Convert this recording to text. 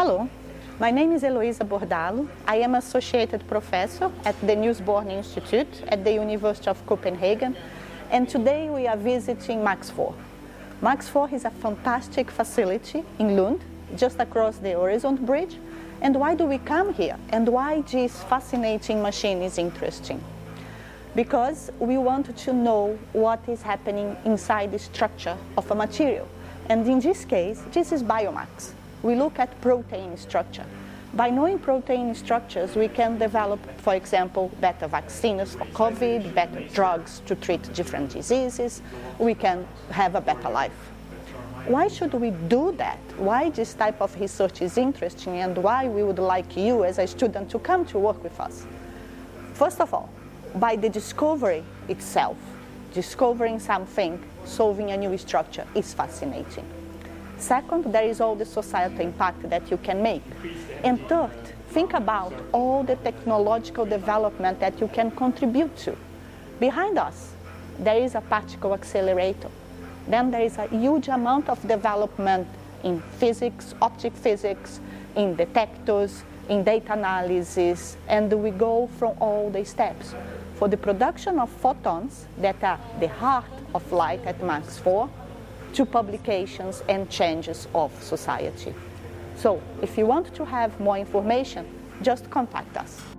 Hello, my name is Heloisa Bordallo. I am associated professor at the Niels Bohr Institute at the University of Copenhagen and today we are visiting Max IV. Max IV is a fantastic facility in Lund, just across the Øresund Bridge. And why do we come here? And why this fascinating machine is interesting? Because we want to know what is happening inside the structure of a material. And in this case, this is Biomax we look at protein structure. By knowing protein structures, we can develop, for example, better vaccines for COVID, better drugs to treat different diseases. We can have a better life. Why should we do that? Why this type of research is interesting and why we would like you as a student to come to work with us? First of all, by the discovery itself, discovering something, solving a new structure is fascinating. Second, there is all the societal impact that you can make. And third, think about all the technological development that you can contribute to. Behind us, there is a particle accelerator. Then there is a huge amount of development in physics, optic physics, in detectors, in data analysis, and we go from all the steps. For the production of photons that are the heart of light at Max IV, to publications and changes of society. So if you want to have more information, just contact us.